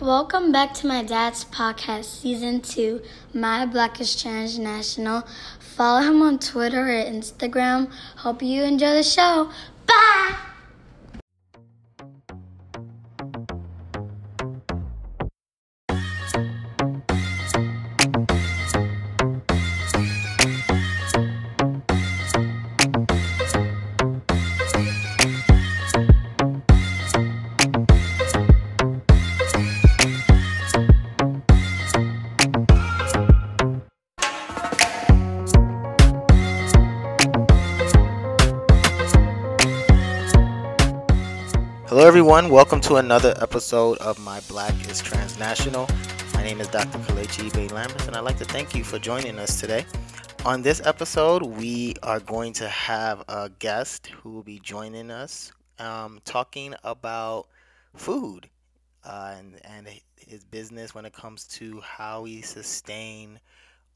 Welcome back to my dad's podcast, season two, My Black is Transnational. Follow him on Twitter or Instagram. Hope you enjoy the show. Bye! Everyone. Welcome to another episode of My Black is Transnational. My name is Dr. Kalechi Bay Lambert, and I'd like to thank you for joining us today. On this episode, we are going to have a guest who will be joining us um, talking about food uh, and, and his business when it comes to how we sustain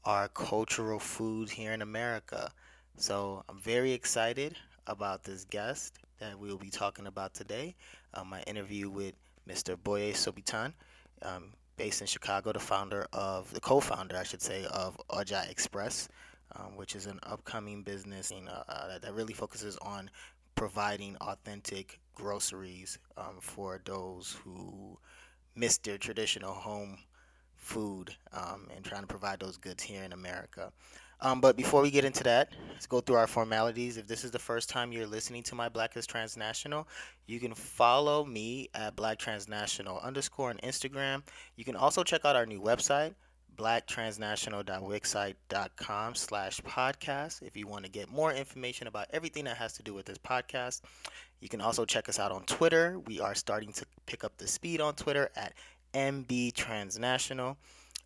our cultural food here in America. So I'm very excited about this guest that we'll be talking about today. Um, my interview with Mr. Boye Shobitan, um, based in Chicago, the founder of, the co-founder, I should say, of Oja Express, um, which is an upcoming business uh, that, that really focuses on providing authentic groceries um, for those who miss their traditional home food um, and trying to provide those goods here in America. Um, but before we get into that, let's go through our formalities. If this is the first time you're listening to my Black is Transnational, you can follow me at Black Transnational underscore on Instagram. You can also check out our new website, blacktransnational.wixsite.com slash podcast if you want to get more information about everything that has to do with this podcast. You can also check us out on Twitter. We are starting to pick up the speed on Twitter at MB Transnational.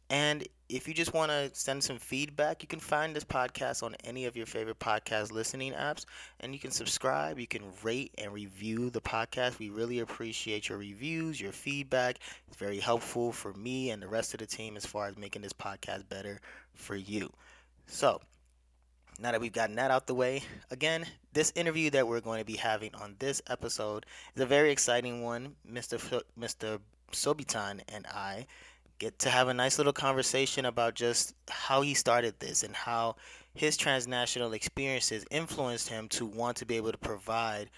And if you just want to send some feedback, you can find this podcast on any of your favorite podcast listening apps and you can subscribe. You can rate and review the podcast. We really appreciate your reviews, your feedback. It's very helpful for me and the rest of the team as far as making this podcast better for you. So, now that we've gotten that out the way, again, this interview that we're going to be having on this episode is a very exciting one. Mr. F- Mr. Shobitan and I get to have a nice little conversation about just how he started this and how his transnational experiences influenced him to want to be able to provide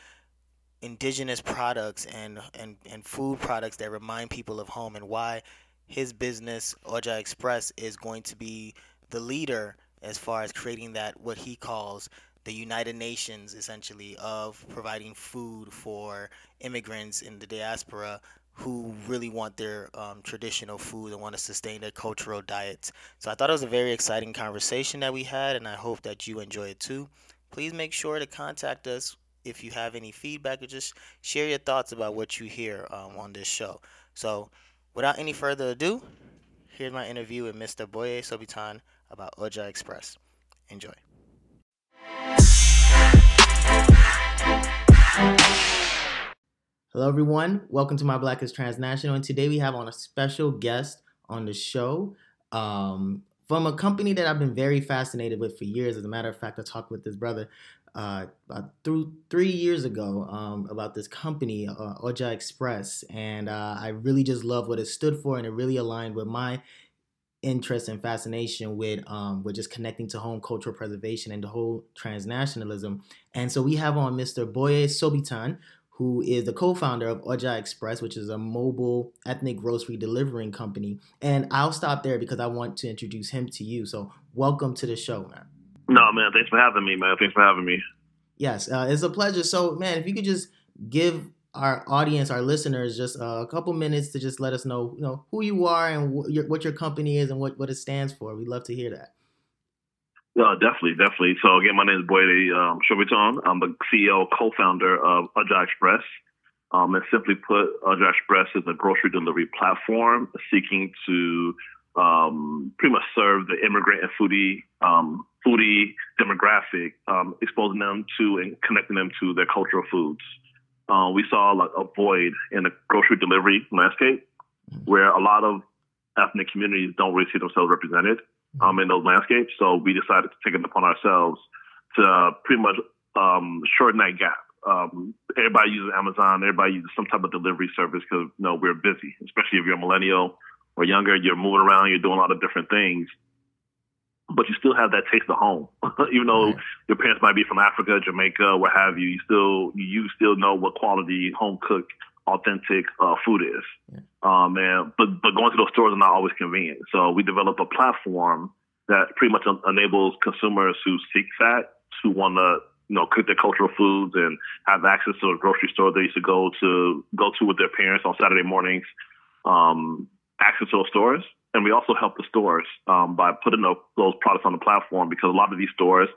indigenous products and, and, and food products that remind people of home and why his business Oja Express is going to be the leader as far as creating that what he calls the United Nations essentially of providing food for immigrants in the diaspora who really want their um, traditional food and want to sustain their cultural diets. So I thought it was a very exciting conversation that we had, and I hope that you enjoy it too. Please make sure to contact us if you have any feedback or just share your thoughts about what you hear um, on this show. So without any further ado, here's my interview with Mr. Boye Shobitan about Oja Express. Enjoy. Hello, everyone. Welcome to My Black is Transnational. And today we have on a special guest on the show um, from a company that I've been very fascinated with for years. As a matter of fact, I talked with this brother uh, about through three years ago um, about this company, uh, Oja Express. And uh, I really just love what it stood for, and it really aligned with my interest and fascination with um, with just connecting to home cultural preservation and the whole transnationalism. And so we have on Mr. Boye Shobitan, who is the co-founder of Oja Express, which is a mobile ethnic grocery delivering company. And I'll stop there because I want to introduce him to you. So welcome to the show, man. No, man. Thanks for having me, man. Thanks for having me. Yes, uh, it's a pleasure. So, man, if you could just give our audience, our listeners, just uh, a couple minutes to just let us know, you know, who you are and wh- your, what your company is and what, what it stands for. We'd love to hear that. Yeah, definitely, definitely. So again, my name is Boye um, Shobitan. I'm the CEO, co-founder of Oja Express. Um, and simply put, Oja Express is a grocery delivery platform seeking to um, pretty much serve the immigrant and foodie um, foodie demographic, um, exposing them to and connecting them to their cultural foods. Uh, we saw like a void in the grocery delivery landscape, where a lot of ethnic communities don't really see themselves represented um, in those landscapes. So we decided to take it upon ourselves to uh, pretty much um, shorten that gap um, everybody uses Amazon. Everybody uses some type of delivery service because you know we're busy, especially if you're a millennial or younger. You're moving around. You're doing a lot of different things, but you still have that taste of home. Even though right. your parents might be from Africa, Jamaica, what have you, you still you still know what quality home cooked authentic uh, food is. Yeah. Um, and but but going to those stores is not always convenient. So we develop a platform that pretty much enables consumers who seek that, who want to you know cook their cultural foods and have access to a grocery store they used to go to go to with their parents on Saturday mornings. Um, access to those stores, and we also help the stores um, by putting those products on the platform because a lot of these stores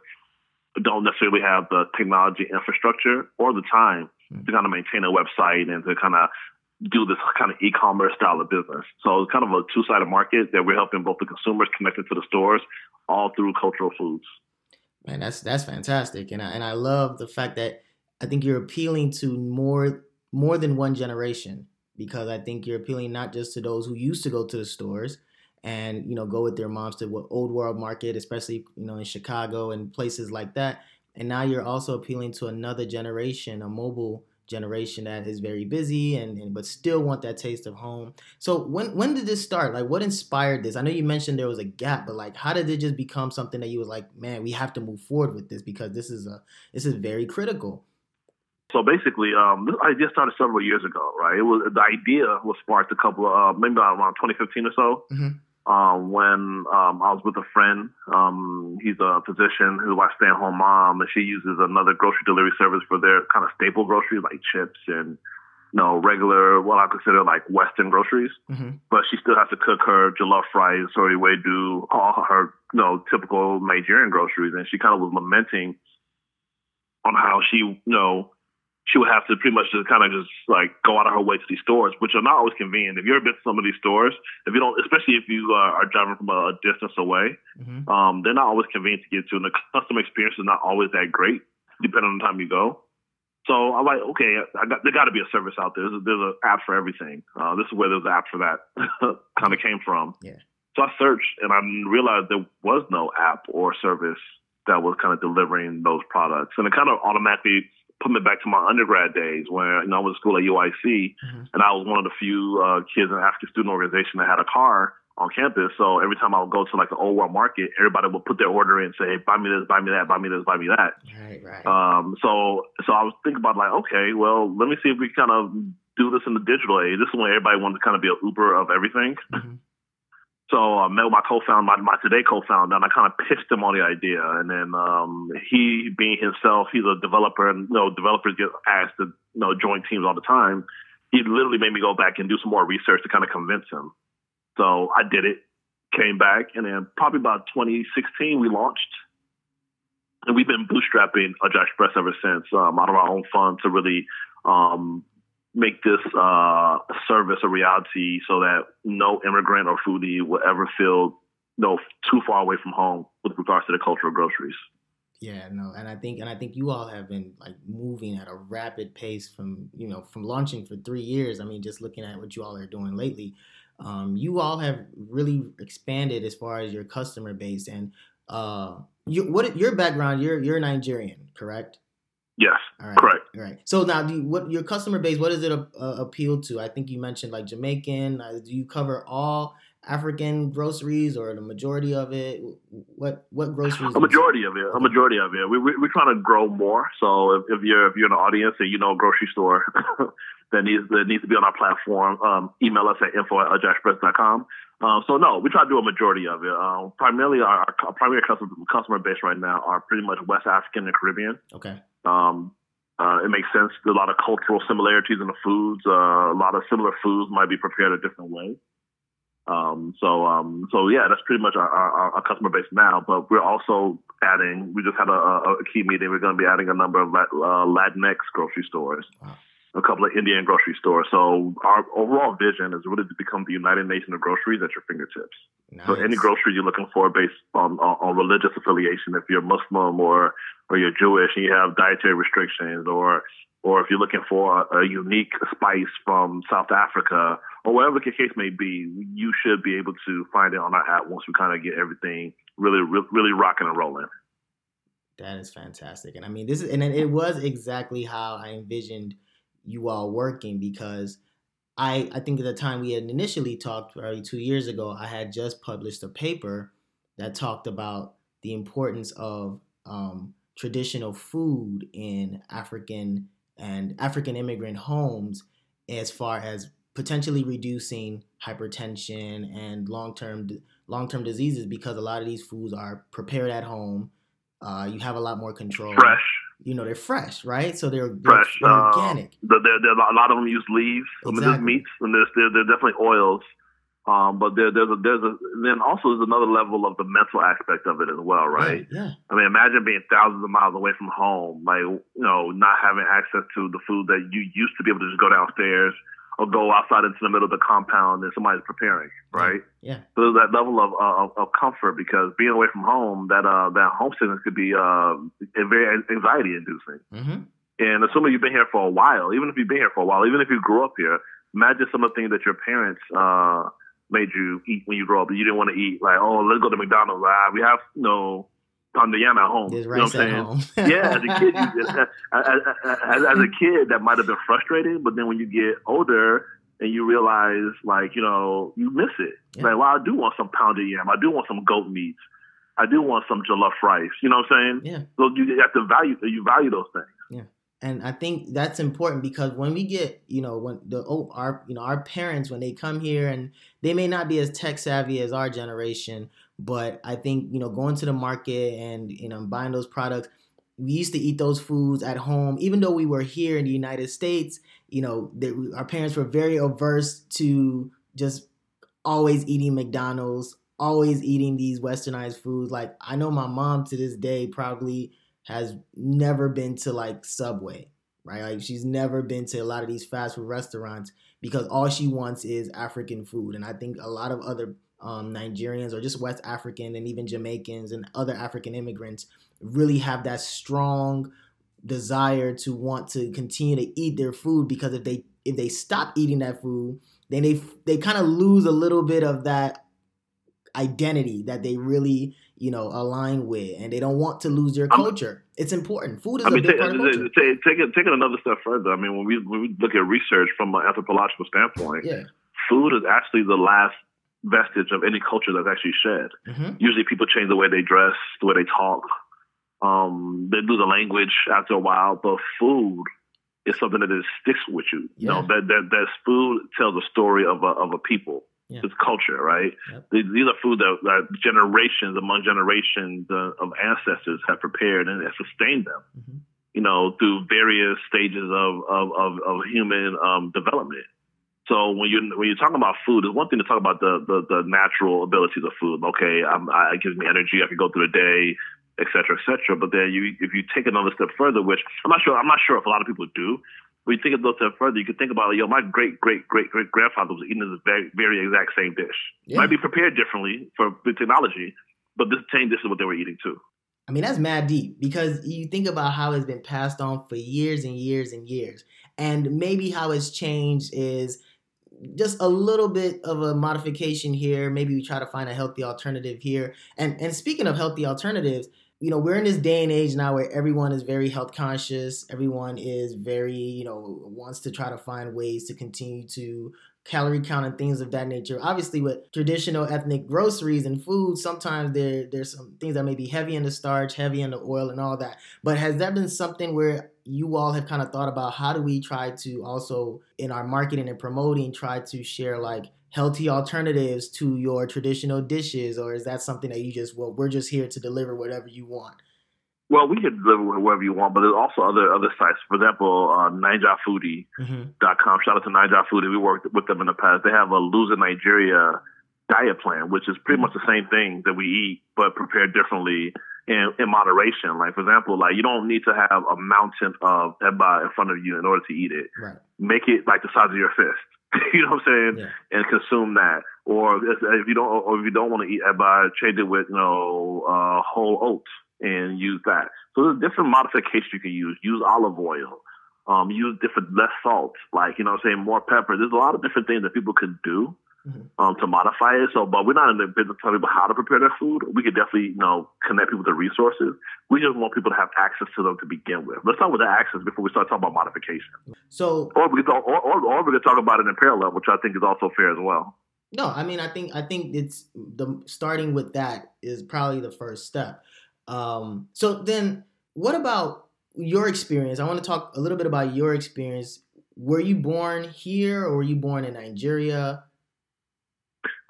don't necessarily have the technology infrastructure or the time to kind of maintain a website and to kind of do this kind of e-commerce style of business. So it's kind of a two-sided market that we're helping both the consumers connected to the stores, all through cultural foods. Man, that's that's fantastic, and I, and I love the fact that I think you're appealing to more more than one generation because I think you're appealing not just to those who used to go to the stores and you know go with their moms to what old world market, especially you know in Chicago and places like that, and now you're also appealing to another generation, a mobile generation that is very busy and, and, but still want that taste of home. So when when did this start? Like what inspired this? I know you mentioned there was a gap, but like how did it just become something that you was like, man, we have to move forward with this because this is a this is very critical. So basically, um, I just started several years ago, right? It was the idea was sparked a couple of uh, maybe around 2015 or so. Mm-hmm um, when um, I was with a friend. Um, he's a physician who I stay at home mom, and she uses another grocery delivery service for their kind of staple groceries like chips and you know regular what I consider like Western groceries. Mm-hmm. But she still has to cook her jollof rice or do all her you know typical Nigerian groceries, and she kind of was lamenting on how she you know she would have to pretty much just kind of just like go out of her way to these stores, which are not always convenient. If you've ever been to some of these stores, if you don't, especially if you uh, are driving from a, distance away, mm-hmm. um, they're not always convenient to get to, and the customer experience is not always that great, depending on the time you go. So I'm like, okay, I got, there got to be a service out there. There's, there's an app for everything. Uh, this is where there's an app for that kind of came from. Yeah. So I searched and I realized there was no app or service that was kind of delivering those products, and it kind of automatically put me back to my undergrad days when you know, I was at school at UIC, mm-hmm. and I was one of the few uh, kids in the African student organization that had a car on campus. So every time I would go to like the old world market, everybody would put their order in and say, hey, buy me this, buy me that, buy me this, buy me that. Right, right. Um, so, so I was thinking about like, okay, well, let me see if we kind of do this in the digital age. This is when everybody wanted to kind of be an Uber of everything. Mm-hmm. So I met with my co-founder, my, my today co-founder, and I kind of pitched him on the idea. And then um, he, being himself, he's a developer, and you know, developers get asked to you know join teams all the time. He literally made me go back and do some more research to kind of convince him. So I did it, came back, and then probably about 2016 we launched, and we've been bootstrapping Oja Express ever since um, out of our own funds to really um, make this uh, service a reality so that no immigrant or foodie will ever feel no too far away from home with regards to the cultural groceries. Yeah, no, and I think and I think you all have been like moving at a rapid pace from you know from launching for three years. I mean, just looking at what you all are doing lately, um, you all have really expanded as far as your customer base and uh, you, what your background. You're you're Nigerian, correct? Yes, correct. Right. So now, do you, what your customer base? What does it uh, appeal to? I think you mentioned like Jamaican. Uh, do you cover all African groceries or the majority of it? What what groceries? A majority of it. A majority of it. We, we we're trying to grow more. So if, if you're if you're the audience and you know a grocery store that needs that needs to be on our platform, um, email us at info at ojaexpress.com. Uh, so no, we try to do a majority of it. Uh, primarily, our, our primary customer customer base right now are pretty much West African and Caribbean. Okay. Um, uh, it makes sense. There's a lot of cultural similarities in the foods. Uh, a lot of similar foods might be prepared a different way. Um, so, um, so yeah, that's pretty much our, our, our, customer base now. But we're also adding. We just had a, a key meeting. We're going to be adding a number of uh, Latinx grocery stores. Wow a couple of Indian grocery stores. So our overall vision is really to become the United Nation of groceries at your fingertips. Nice. So any grocery you're looking for based on, on, on religious affiliation, if you're Muslim or or you're Jewish and you have dietary restrictions, or or if you're looking for a, a unique spice from South Africa, or whatever the case may be, you should be able to find it on our app once we kind of get everything really, really, really rocking and rolling. That is fantastic. And I mean, this is, and it was exactly how I envisioned you all working because I, I think at the time we had initially talked, probably two years ago, I had just published a paper that talked about the importance of um, traditional food in African and African immigrant homes as far as potentially reducing hypertension and long-term long-term diseases because a lot of these foods are prepared at home uh, you have a lot more control. Fresh. You know, they're fresh, right? So they're, they're fresh, they're um, organic. They're, they're, a lot of them use leaves. Exactly. I mean, there's meats and there's there, there's definitely oils. Um, but there, there's a there's a then also there's another level of the mental aspect of it as well, right? Yeah, yeah. I mean, imagine being thousands of miles away from home, like you know, not having access to the food that you used to be able to just go downstairs or go outside into the middle of the compound and somebody's preparing, right? Yeah. So there's that level of, of, of comfort because being away from home, that uh, that homesickness could be uh, very anxiety inducing. Mm-hmm. And assuming you've been here for a while, even if you've been here for a while, even if you grew up here, imagine some of the things that your parents uh, made you eat when you grew up that you didn't want to eat. Like, oh, let's go to McDonald's. Ah, we have you know Pandayana at home. There's you know what I'm saying? yeah, as a kid, you, as, uh, uh, uh, as, as, a kid, that might have been frustrating. But then when you get older and you realize, like, you know, you miss it. Yeah. Like, well, I do want some pounded yam. I do want some goat meats. I do want some jollof rice. You know what I'm saying? Yeah. So you have to value you value those things. Yeah. And I think that's important because when we get, you know, when the oh, our you know our parents when they come here and they may not be as tech savvy as our generation, but I think, you know, going to the market and, you know, buying those products, we used to eat those foods at home, even though we were here in the United States, you know, they, our parents were very averse to just always eating McDonald's, always eating these westernized foods. Like I know my mom to this day probably has never been to like Subway, right? Like she's never been to a lot of these fast food restaurants because all she wants is African food. And I think a lot of other um, Nigerians or just West African and even Jamaicans and other African immigrants really have that strong desire to want to continue to eat their food because if they if they stop eating that food, then they they kind of lose a little bit of that identity that they really you know align with, and they don't want to lose their culture. it's important. Food is I mean, a big take, part of culture. Take, take, it, take it another step further. I mean, when we when we look at research from an anthropological standpoint, yeah. food is actually the last vestige of any culture that's actually shed. Mm-hmm. Usually, people change the way they dress, the way they talk. Um, they lose the language after a while, but food is something that is sticks with you. Yeah. You know that that that food tells a story of a of a people. Yeah. It's culture, right? Yep. These, these, are food that, that, generations among generations uh, of ancestors have prepared and have sustained them. Mm-hmm. You know, through various stages of of, of, of human um, development. So when you when you're talking about food, it's one thing to talk about the the, the natural abilities of food. Okay, I'm, I, it gives me energy. I can go through the day, et cetera, et cetera. But then you if you take another step further, which I'm not sure I'm not sure if a lot of people do. When you think a little step further, you can think about, yo, my great great great great grandfather was eating this very very exact same dish. Yeah. Might be prepared differently for the technology, but this same dish is what they were eating too. I mean, that's mad deep because you think about how it's been passed on for years and years and years. And maybe how it's changed is just a little bit of a modification here. Maybe we try to find a healthy alternative here. And and speaking of healthy alternatives, you know, we're in this day and age now where everyone is very health conscious. Everyone is very, you know, wants to try to find ways to continue to calorie count and things of that nature. Obviously, with traditional ethnic groceries and food, sometimes there there's some things that may be heavy in the starch, heavy in the oil, and all that. But has that been something where you all have kind of thought about how do we try to also in our marketing and promoting try to share like healthy alternatives to your traditional dishes, or is that something that you just well we're just here to deliver whatever you want? Well, we can deliver wherever you want, but there's also other other sites. For example, uh, NijaFoodie.com. Mm-hmm. Shout out to Niger Foodie. We worked with them in the past. They have a Losing Nigeria diet plan, which is pretty much the same thing that we eat, but prepared differently in, in moderation. Like, for example, like you don't need to have a mountain of eba in front of you in order to eat it. Right. Make it like the size of your fist. you know what I'm saying? Yeah. And consume that. Or if, you don't, or if you don't want to eat eba, trade it with you know uh, whole oats and use that. So there's different modifications you can use. Use olive oil. Um, use different less salt, like you know, what I'm saying more pepper. There's a lot of different things that people could do mm-hmm. um, to modify it. So, but we're not in the business of telling people how to prepare their food. We could definitely, you know, connect people to resources. We just want people to have access to them to begin with. Let's start with the access before we start talking about modification. So, or we could, talk, or, or, or we could talk about it in parallel, which I think is also fair as well. No, I mean, I think I think it's the starting with that is probably the first step. Um, so then, what about your experience? I want to talk a little bit about your experience. Were you born here or were you born in Nigeria?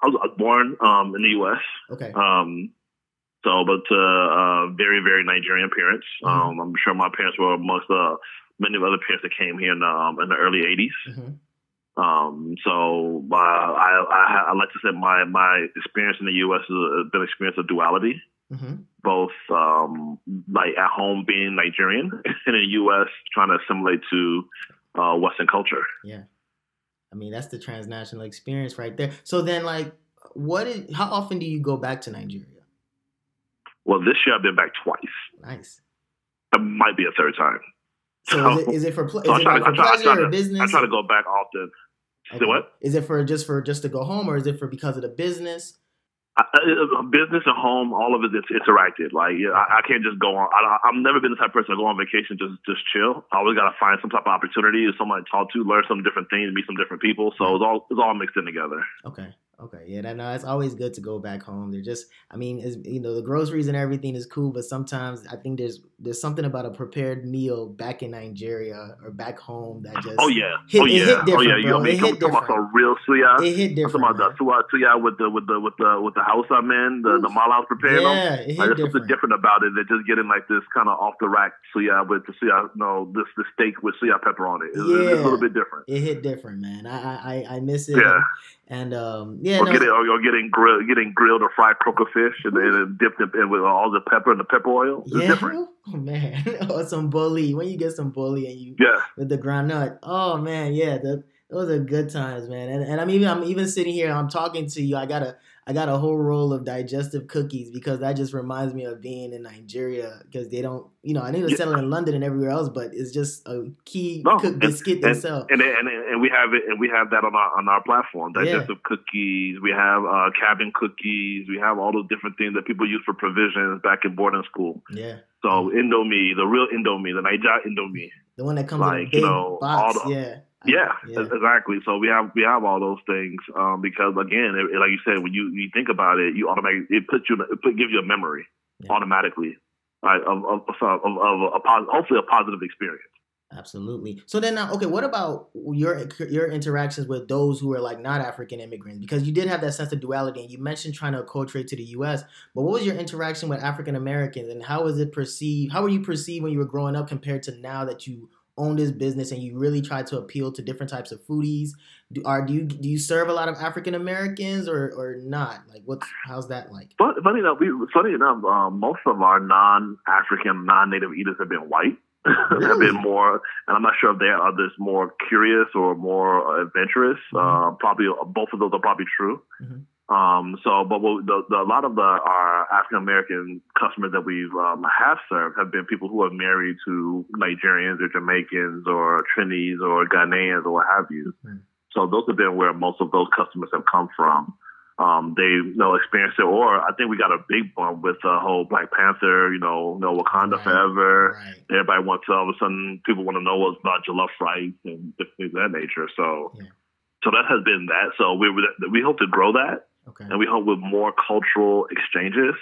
I was, born um, in the U.S. Okay. Um, so, but uh, uh, very, very Nigerian parents. Mm-hmm. Um, I'm sure my parents were amongst uh, many other parents that came here in, um, in the early '80s. Mm-hmm. Um, so uh, I, I, I like to say my my experience in the U.S. has been an experience of duality. Mm-hmm. Both um, like at home being Nigerian and in the U.S. trying to assimilate to uh, Western culture. Yeah, I mean that's the transnational experience right there. So then, like, what? Is, how often do you go back to Nigeria? Well, this year I've been back twice. Nice. It might be a third time. So, so is, it, is it for, pl- is it like for pleasure or business? I try to go back often. Okay. what? Is it for just for just to go home, or is it for because of the business? I, uh, business and home, all of it, it is interacted. Like I, I can't just go on. I, I've never been the type of person to go on vacation just just chill. I always got to find some type of opportunity, someone to talk to, learn some different things, meet some different people. So it's all it's all mixed in together. Okay. Okay, yeah, that, no, it's always good to go back home. They're just, I mean, you know, the groceries and everything is cool, but sometimes I think there's there's something about a prepared meal back in Nigeria or back home that just oh yeah, hit, oh yeah, oh yeah, you know, it hit different. about some real suya. It hit different. I'm talking about the suya, suya with the with the with the with the house I'm in, the the mala prepared. Yeah, it hit like, there's something different about it. They're just getting like this kind of off the rack suya with the suya, no, this the steak with suya pepper on it. It's, yeah, it's a little bit different. It hit different, man. I I I miss it. Yeah. And um, yeah, or, no, getting, or, or getting grilled, getting grilled or fried croaker fish, and then dipped in with all the pepper and the pepper oil. It's yeah. different. Oh man, or some boli. When you get some boli and you yeah with the groundnut. Oh man, yeah, the, those are good times, man. And and I'm even I'm even sitting here. I'm talking to you. I gotta I got a whole roll of digestive cookies because that just reminds me of being in Nigeria because they don't, you know, I need to sell it in London and everywhere else, but it's just a key no, cook biscuit and, itself. And, and, and we have it, and we have that on our on our platform. Digestive yeah. cookies. We have uh, cabin cookies. We have all those different things that people use for provisions back in boarding school. Yeah. So Indomie, the real Indomie, the Niger Indomie, the one that comes like, in a big you know, box. The, yeah. Yeah, yeah, exactly. So we have we have all those things um, because again, it, like you said, when you, you think about it, you automatically it puts you it put, gives you a memory yeah. automatically, right? Of of, of, of a hopefully a positive experience. Absolutely. So then, now, okay, what about your your interactions with those who are like not African immigrants? Because you did have that sense of duality, and you mentioned trying to acculturate to the U.S. But what was your interaction with African Americans, and how was it perceived? How were you perceived when you were growing up compared to now that you own this business and you really try to appeal to different types of foodies do are do you do you serve a lot of african americans or or not like what's how's that like but funny enough we funny enough um, most of our non-african non-native eaters have been white really? have been more and i'm not sure if there are others more curious or more adventurous mm-hmm. uh, probably both of those are probably true mm-hmm. Um, so, but what, the, the, a lot of the, our African American customers that we've um, have served have been people who are married to Nigerians or Jamaicans or Trinis or Ghanaians or what have you. Mm. So those have been where most of those customers have come from. Um, they you know experienced it, or I think we got a big bump with the whole Black Panther, you know, you know Wakanda right. Forever. Right. Everybody wants to all of a sudden people want to know what's about jollof rice and things of that nature. So, yeah. so that has been that. So we we hope to grow that. Okay. And we hope with more cultural exchanges,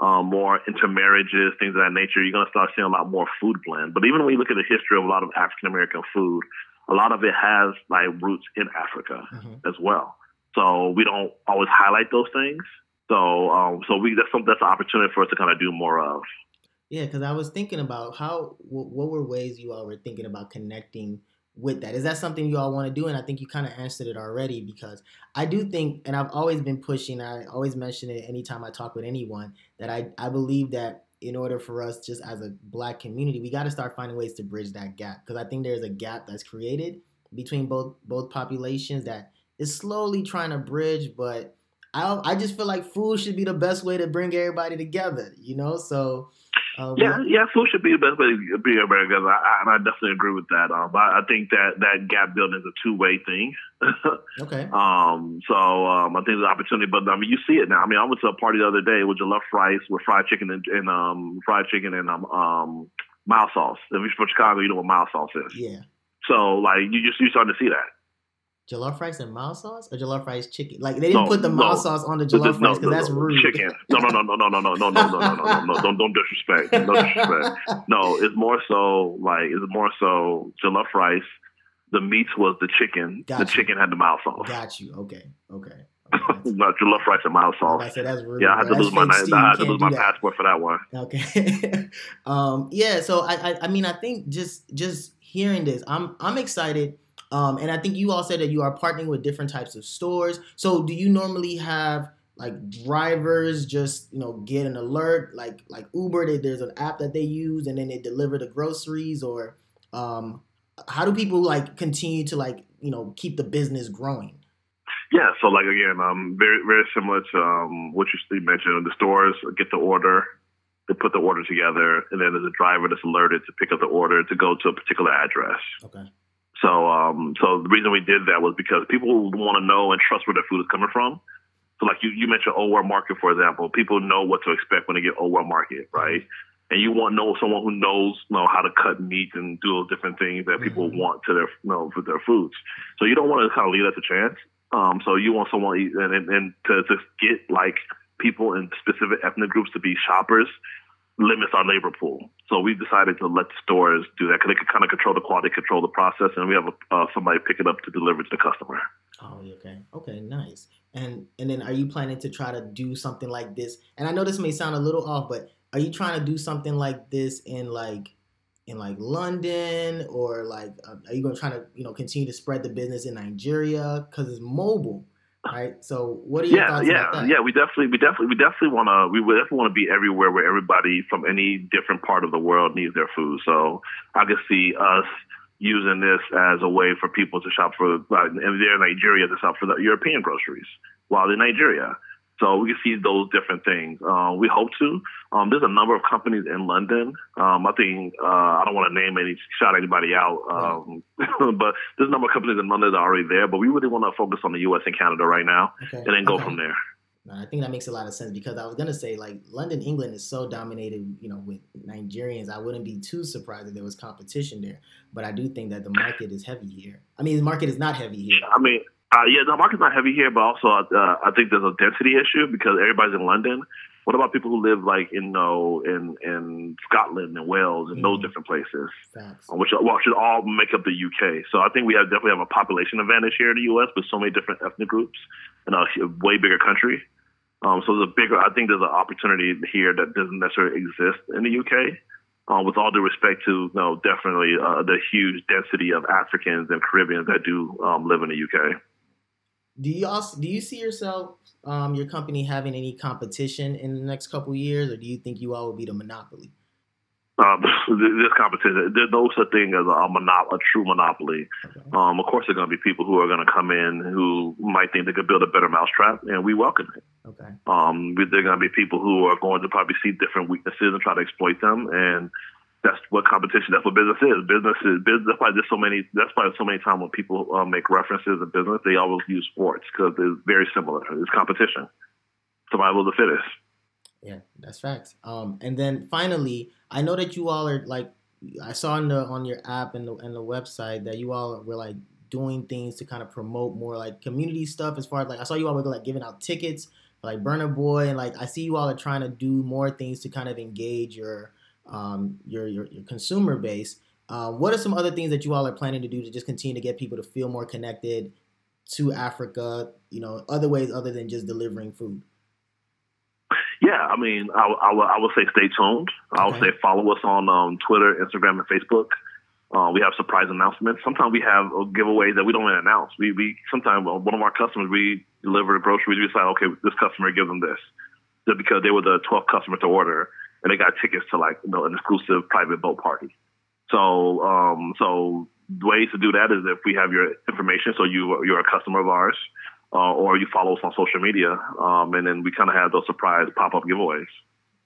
um, more intermarriages, things of that nature, you're going to start seeing a lot more food blend. But even when you look at the history of a lot of African American food, a lot of it has like roots in Africa mm-hmm. as well. So we don't always highlight those things. So, um, so we that's some that's an opportunity for us to kind of do more of. Yeah, because I was thinking about how what were ways you all were thinking about connecting with that? Is that something you all want to do? And I think you kind of answered it already because I do think, and I've always been pushing, I always mention it anytime I talk with anyone, that I, I believe that in order for us, just as a black community, we got to start finding ways to bridge that gap because I think there's a gap that's created between both both populations that is slowly trying to bridge, but I I just feel like food should be the best way to bring everybody together, you know. So Uh, yeah, yeah, food should be the best way to be American. I, I, and I definitely agree with that. Um, I, I think that that gap building is a two way thing. okay. Um, so um, I think there's an opportunity, but I mean, you see it now. I mean, I went to a party the other day with jollof rice with fried chicken and, and um, fried chicken and um, um, mild sauce. If you're from Chicago, you know what mild sauce is. Yeah. So like you just you starting to see that. Jollof rice and mild sauce or jollof rice chicken? Like they didn't no, put the mild no. sauce on the jollof no, rice because that's rude. Chicken. No, no, no, no, no, no, no, no, no, no, no, no, no. Don't don't disrespect. No disrespect. No, it's more so like it's more so jollof rice. The meat was the chicken. Got the you. chicken had the mild sauce. Got you. Okay. Okay. Not jollof rice and mild sauce. I said that's rude. Yeah, I had to lose my I had to lose my passport for that one. Okay. um. Yeah. So I, I I mean I think just just hearing this, I'm I'm excited um, and I think you all said that you are partnering with different types of stores. So do you normally have like drivers just you know get an alert like like Uber? They, there's an app that they use and then they deliver the groceries, or um, how do people like continue to like you know keep the business growing? Yeah, so like again, um, very very similar to um, what you mentioned. The stores get the order, they put the order together, and then there's a driver that's alerted to pick up the order to go to a particular address. Okay. So, um, so the reason we did that was because people want to know and trust where their food is coming from. So, like you, you mentioned Old World Market, for example. People know what to expect when they get Old World Market, right? And you want to know someone who knows, you know, how to cut meat and do those different things that people mm-hmm. want to their, you know, for their foods. So you don't want to kind of leave that to chance. Um, so you want someone and, and, and to, to get like people in specific ethnic groups to be shoppers limits our labor pool. So we decided to let the stores do that because they could kind of control the quality, control the process, and we have a, uh, somebody pick it up to deliver to the customer. Oh, okay, okay, nice. And and then are you planning to try to do something like this? And I know this may sound a little off, but are you trying to do something like this in like in like London or like uh, are you going to try to you know continue to spread the business in Nigeria because it's mobile? Right? So what are your yeah, thoughts yeah, about that? Yeah, we definitely, we definitely, we definitely want to, we definitely want to be everywhere where everybody from any different part of the world needs their food. So I can see us using this as a way for people to shop for, if they're in Nigeria, to shop for the European groceries while they're in Nigeria. So we can see those different things. Uh, we hope to. Um, there's a number of companies in London. Um, I think uh, I don't want to name any, shout anybody out, um, but there's a number of companies in London that are already there. But we really want to focus on the U.S. and Canada right now, okay. and then go okay. from there. I think that makes a lot of sense because I was gonna say like London, England is so dominated, you know, with Nigerians. I wouldn't be too surprised if there was competition there. But I do think that the market is heavy here. I mean, the market is not heavy here. I mean, uh, yeah, the market's not heavy here, but also uh, I think there's a density issue because everybody's in London. What about people who live like in you know, in in Scotland and Wales and mm. those different places, uh, which well, should all make up the UK. So I think we have definitely have a population advantage here in the US with so many different ethnic groups and a way bigger country. Um, so there's a bigger. I think there's an opportunity here that doesn't necessarily exist in the UK. Uh, with all due respect to, you know, definitely uh, the huge density of Africans and Caribbeans that do um, live in the UK do you also do you see yourself um, your company having any competition in the next couple years, or do you think you all will be the monopoly? Um, this competition, there's no such thing as a, monop- a true monopoly. Okay. Um, of course, there are going to be people who are going to come in who might think they could build a better mousetrap, and we welcome it. Okay. Um, there are going to be people who are going to probably see different weaknesses and try to exploit them, and that's what competition. That's what business is. Business is business. That's why there's so many. That's why there's so many times when people uh, make references to business, they always use sports because it's very similar. It's competition. Survival of the fittest. Yeah, that's facts. Um, and then finally, I know that you all are like, I saw on the on your app and the and the website that you all were like doing things to kind of promote more like community stuff. As far as like, I saw you all were like giving out tickets, like Burna Boy, and like I see you all are trying to do more things to kind of engage your um, your, your, your consumer base. Uh, what are some other things that you all are planning to do to just continue to get people to feel more connected to Africa? You know, other ways other than just delivering food. Yeah, I mean, I, I, I would say stay tuned. I would say follow us on um, Twitter, Instagram, and Facebook. Uh, we have surprise announcements. Sometimes we have giveaways that we don't even announce. We we sometimes uh, one of our customers we deliver groceries. We decide, okay, this customer give them this, just because they were the 12th customer to order and they got tickets to like you know an exclusive private boat party. So um, so ways to do that is if we have your information, so you you're a customer of ours, uh, or you follow us on social media, um, and then we kind of have those surprise pop up giveaways.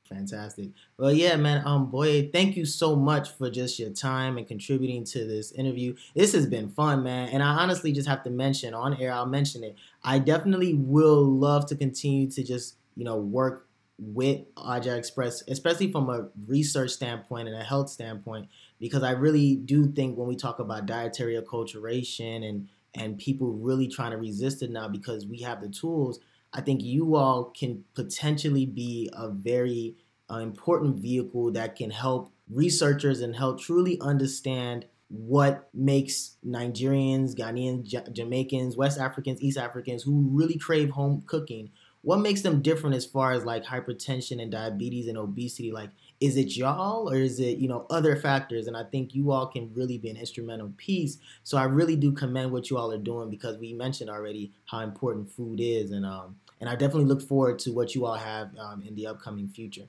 Fantastic. Well, yeah, man. Um, boy, thank you so much for just your time and contributing to this interview. This has been fun, man. And I honestly just have to mention on air. I'll mention it. I definitely will love to continue to just you know work with Oja Express, especially from a research standpoint and a health standpoint, because I really do think when we talk about dietary acculturation and and people really trying to resist it now because we have the tools, I think you all can potentially be a very uh, important vehicle that can help researchers and help truly understand what makes Nigerians, Ghanaians, J- Jamaicans, West Africans, East Africans who really crave home cooking what makes them different as far as like hypertension and diabetes and obesity like is it y'all or is it you know other factors and i think you all can really be an instrumental piece so i really do commend what you all are doing because we mentioned already how important food is and um and i definitely look forward to what you all have um, in the upcoming future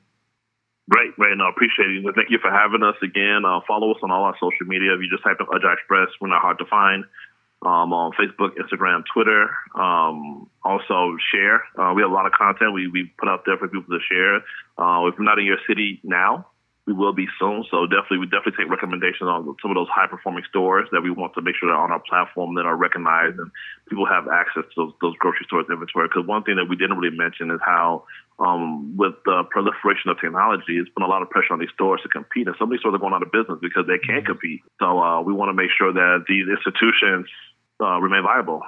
Great, great. No, I appreciate it. Thank you for having us again. Uh, follow us on all our social media. If you just type in Oja Express, we're not hard to find um, on Facebook, Instagram, Twitter. Um, also, share. Uh, we have a lot of content we, we put out there for people to share. Uh, if we're not in your city now, we will be soon. So definitely, we definitely take recommendations on some of those high performing stores that we want to make sure that on our platform that are recognized and people have access to those, those grocery stores inventory. Because one thing that we didn't really mention is how um, with the proliferation of technology, it's put a lot of pressure on these stores to compete, and some of these stores are going out of business because they can't mm-hmm. compete. So uh, we want to make sure that these institutions uh, remain viable.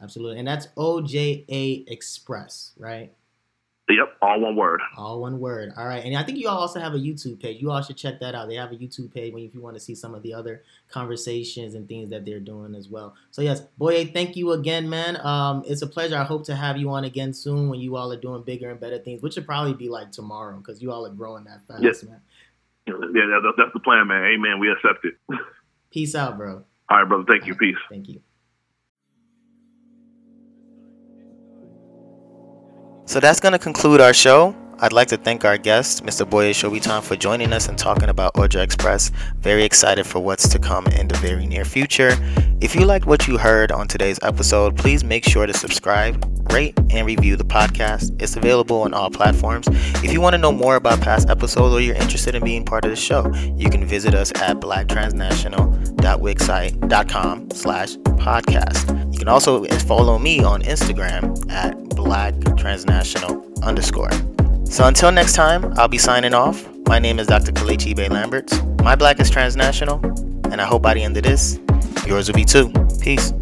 Absolutely, and that's OJA Express, right? Yep, all one word. All one word. All right, and I think you all also have a YouTube page. You all should check that out. They have a YouTube page when if you want to see some of the other conversations and things that they're doing as well. So yes, Boye, thank you again, man. Um, it's a pleasure. I hope to have you on again soon when you all are doing bigger and better things, which should probably be like tomorrow because you all are growing that fast, yes. man. Yeah, that's the plan, man. Amen. We accept it. Peace out, bro. All right, brother. Thank you. Peace. Thank you. So that's going to conclude our show. I'd like to thank our guest, Mr. Boye Shobitan, for joining us and talking about Oja Express. Very excited for what's to come in the very near future. If you liked what you heard on today's episode, please make sure to subscribe, rate, and review the podcast. It's available on all platforms. If you want to know more about past episodes or you're interested in being part of the show, you can visit us at blacktransnational.wixsite.com slash podcast. Can also follow me on Instagram at blacktransnational underscore. So until next time, I'll be signing off. My name is Dr. Kalechi Bay Lamberts. My black is transnational, and I hope by the end of this, yours will be too. Peace.